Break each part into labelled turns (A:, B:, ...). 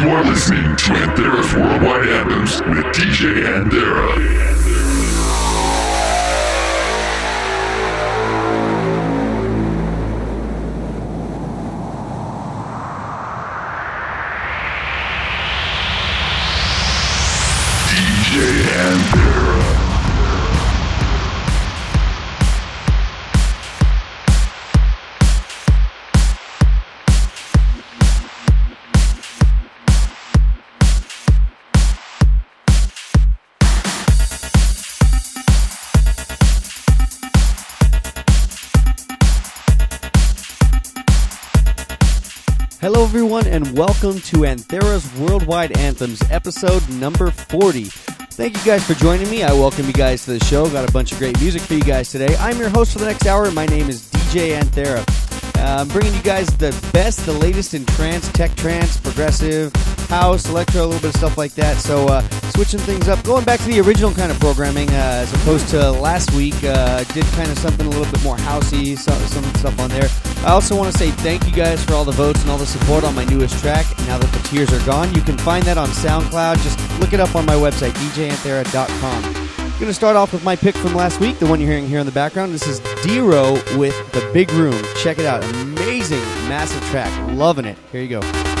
A: You are listening to Anthera's Worldwide Anthems with DJ Anthera.
B: Welcome to Anthera's Worldwide Anthems, episode number 40. Thank you guys for joining me. I welcome you guys to the show. Got a bunch of great music for you guys today. I'm your host for the next hour, my name is DJ Anthera. Uh, I'm bringing you guys the best, the latest in trance, tech trance, progressive, house, electro, a little bit of stuff like that. So, uh, switching things up, going back to the original kind of programming uh, as opposed to last week. Uh, did kind of something a little bit more housey, some, stuff on there. I also want to say thank you guys for all the votes and all the support on my newest track. Now that the tears are gone, you can find that on SoundCloud. Just look it up on my website, djanthera.com. Going to start off with my pick from last week, the one you're hearing here in the background. This is Dero with The Big Room. Check it out. Amazing, massive track. Loving it. Here you go.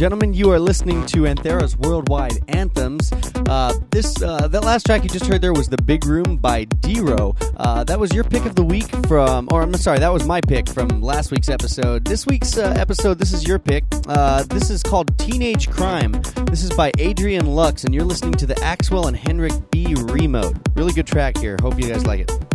B: Gentlemen, you are listening to Anthera's Worldwide Anthems. Uh, this uh, that last track you just heard there was "The Big Room" by Dero. Uh, that was your pick of the week from, or I'm sorry, that was my pick from last week's episode. This week's uh, episode, this is your pick. Uh, this is called "Teenage Crime." This is by Adrian Lux, and you're listening to the Axwell and Henrik B Remode. Really good track here. Hope you guys like it.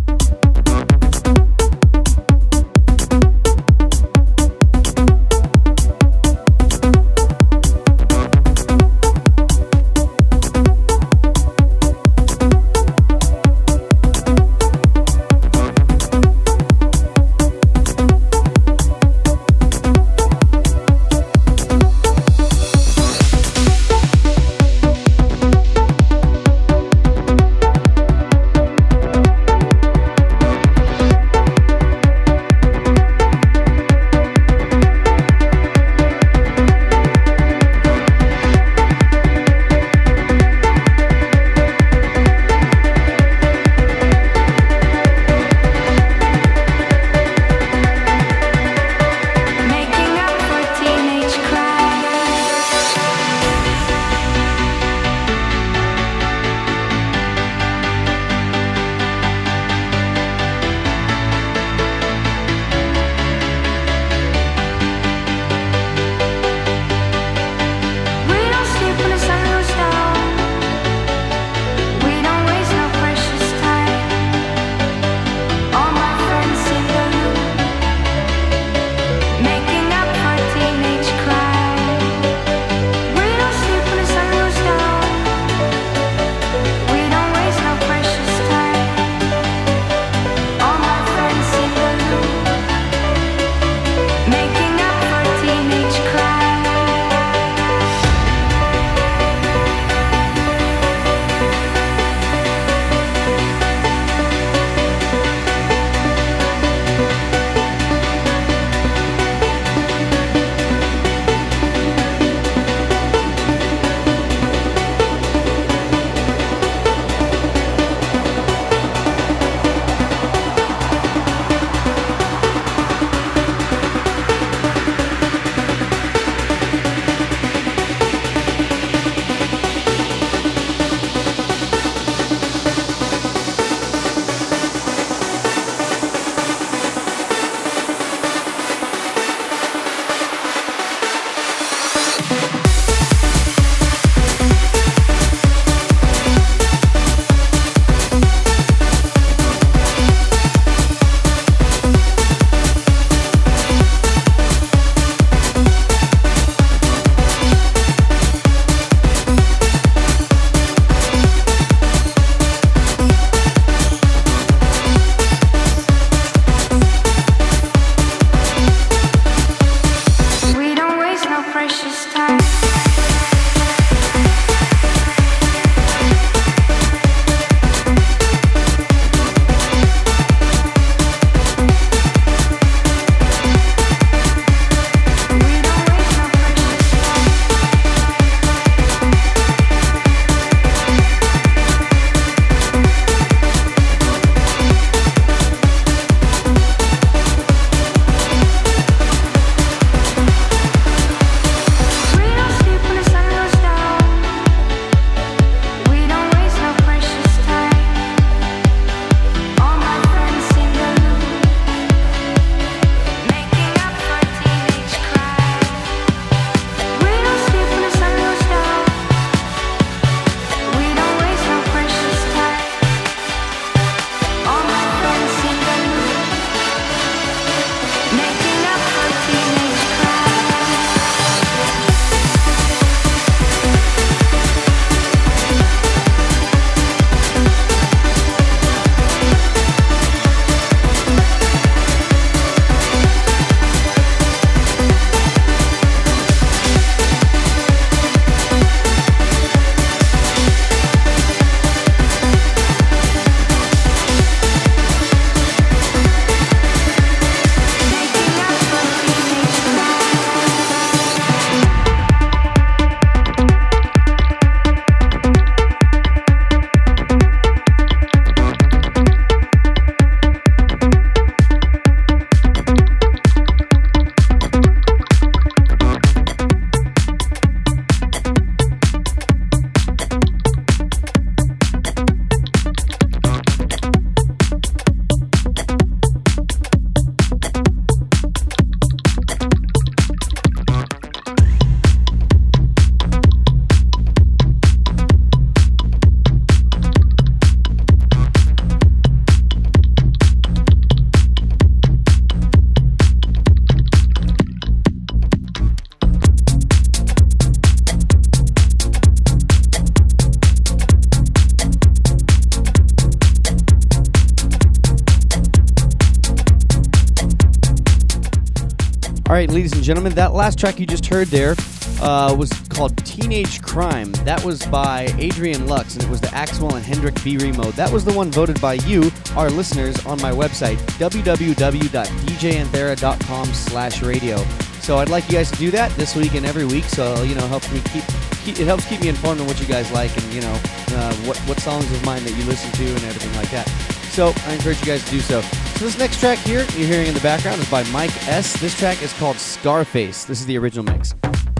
B: And gentlemen, that last track you just heard there uh, was called Teenage Crime. That was by Adrian Lux, and it was the Axwell and Henrik B remode. That was the one voted by you, our listeners, on my website, www.djanthera.com slash radio. So I'd like you guys to do that this week and every week, so, you know, helps me keep, keep it helps keep me informed on what you guys like and, you know, uh, what, what songs of mine that you listen to and everything like that. So I encourage you guys to do so. So this next track here you're hearing in the background is by Mike S. This track is called Scarface. This is the original mix.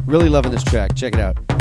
B: Really loving this track. Check it out.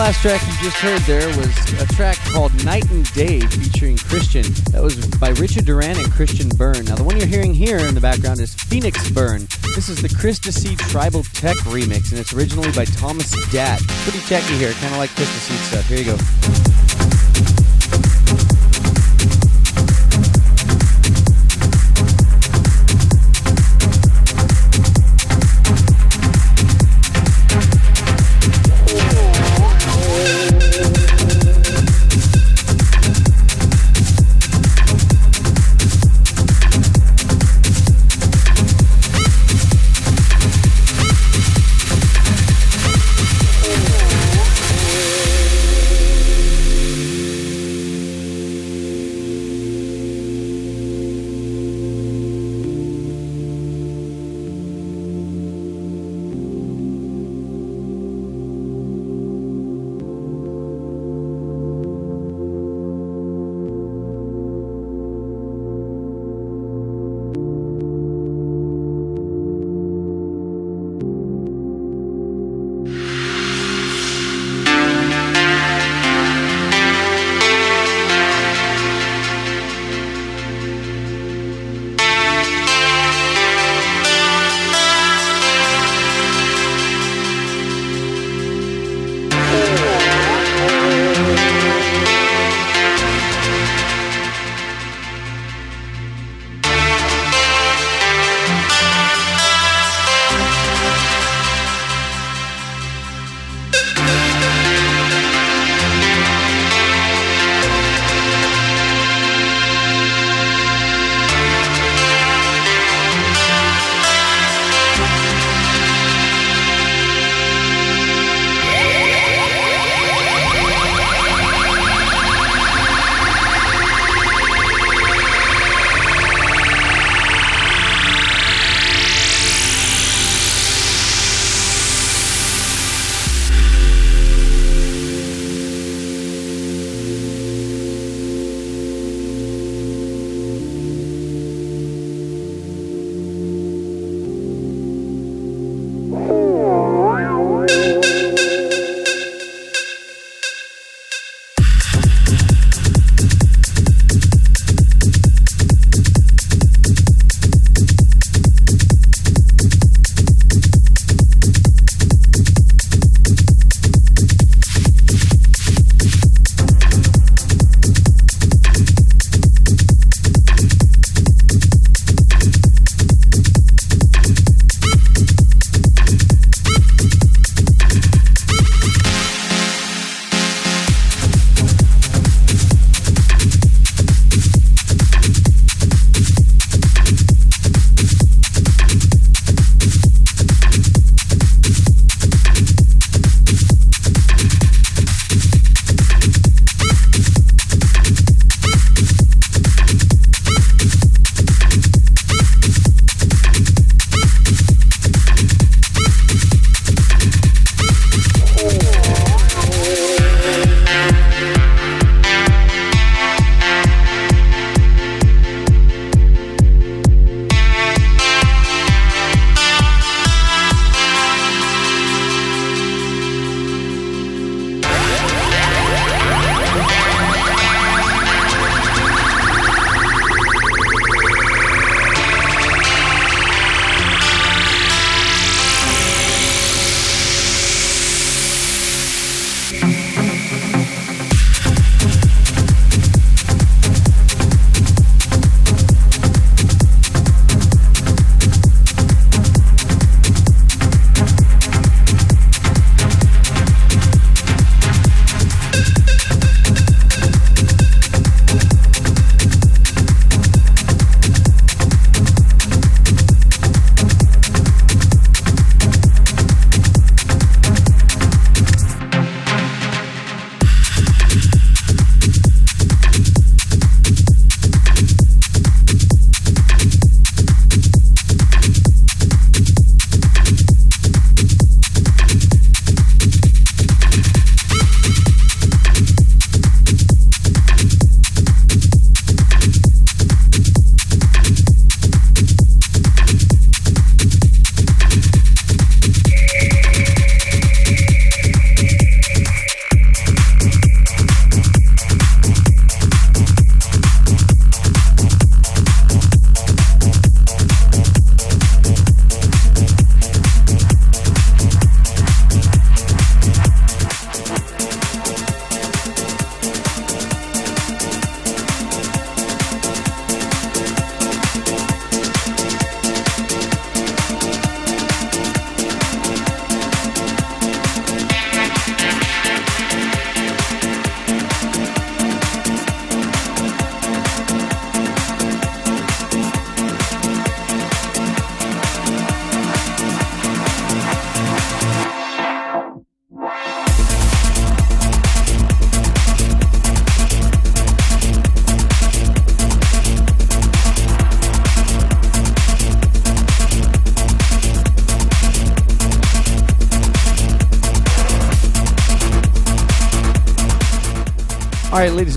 B: Last track you just heard there was a track called Night and Day featuring Christian. That was by Richard Durand and Christian Byrne. Now, the one you're hearing here in the background is Phoenix Burn. This is the Chris Seed Tribal Tech remix, and it's originally by Thomas Datt. Pretty techy here, kind of like Chris Seed stuff. Here you go.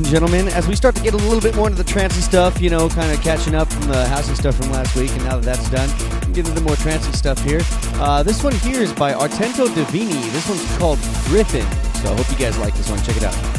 B: And gentlemen, as we start to get a little bit more into the trancey stuff, you know, kind of catching up from the housey stuff from last week, and now that that's done, get into the more trancey stuff here. Uh, this one here is by Artento Divini. This one's called Griffin. So I hope you guys like this one. Check it out.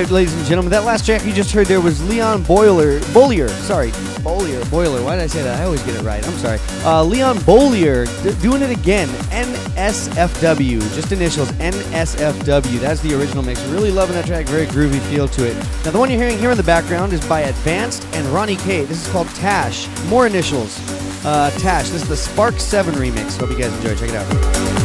B: Right, ladies and gentlemen, that last track you just heard there was Leon Boiler, Bolier. Sorry, Bolier, Boiler. Why did I say that? I always get it right. I'm sorry. Uh, Leon Bolier d- doing it again. NSFW, just initials. NSFW. That's the original mix. Really loving that track. Very groovy feel to it. Now the one you're hearing here in the background is by Advanced and Ronnie K. This is called Tash. More initials. Uh, Tash. This is the Spark 7 remix. Hope you guys enjoy. Check it out.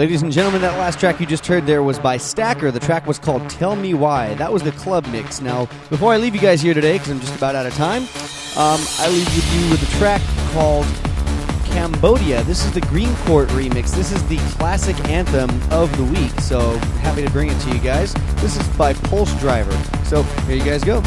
B: Ladies and gentlemen, that last track you just heard there was by Stacker. The track was called Tell Me Why. That was the club mix. Now, before I leave you guys here today, because I'm just about out of time, um, I leave with you with a track called Cambodia. This is the Green Court remix. This is the classic anthem of the week. So happy to bring it to you guys. This is by Pulsedriver. So here you guys go.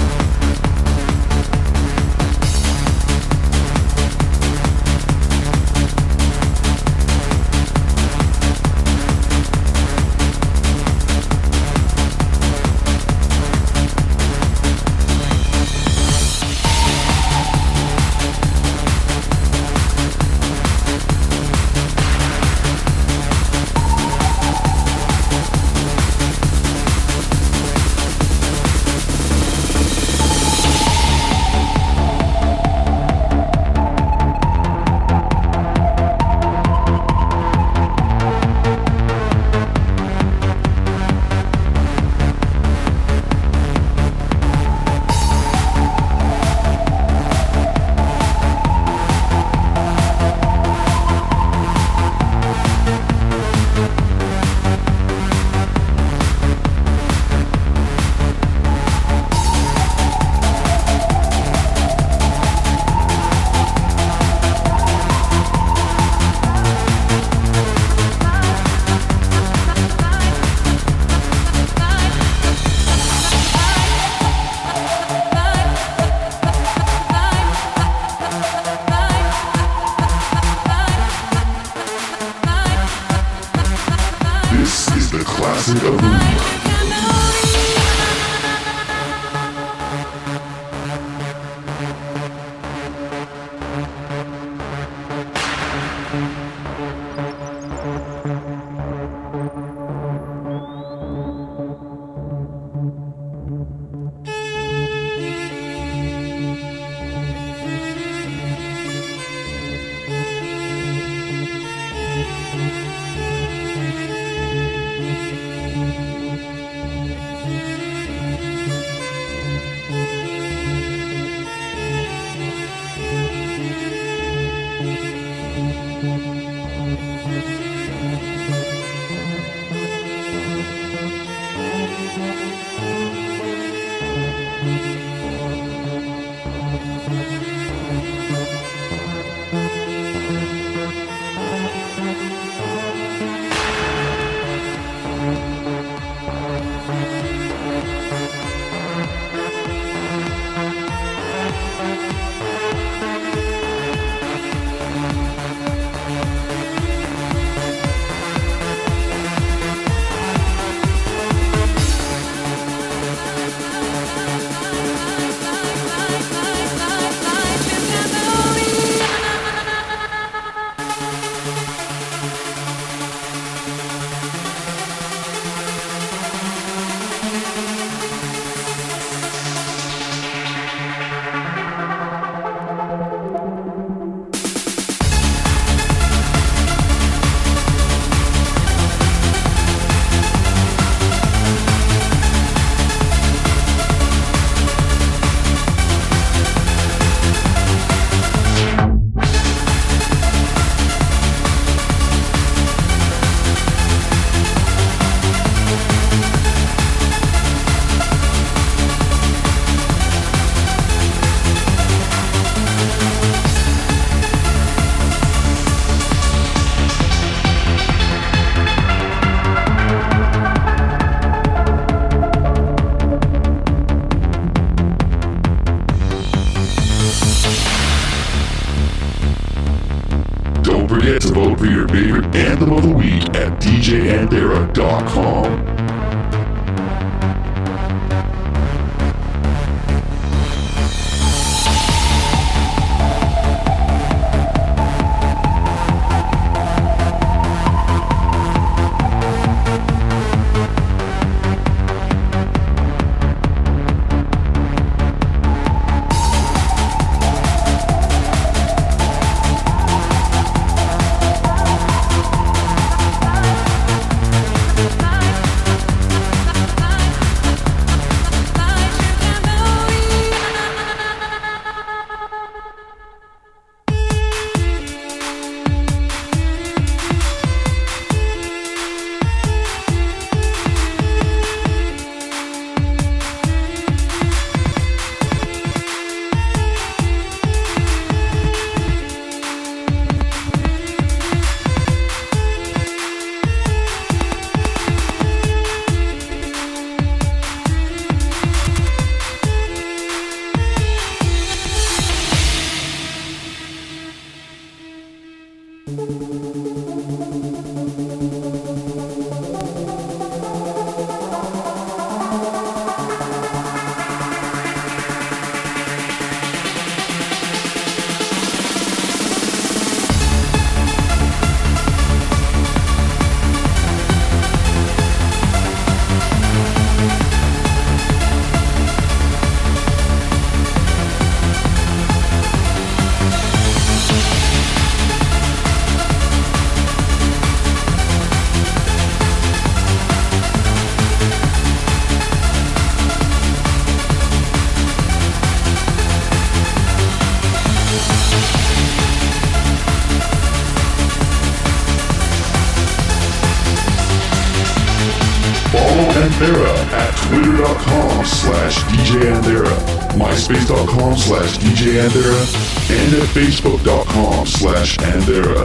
A: Andera, and at facebook.com slash Andera.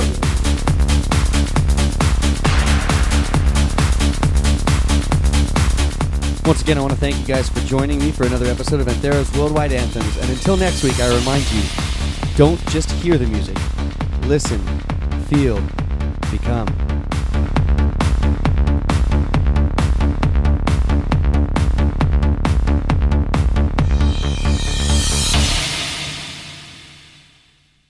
B: Once again, I want to thank you guys for joining me for another episode of Anthera's Worldwide Anthems. And until next week, I remind you don't just hear the music, listen, feel, become.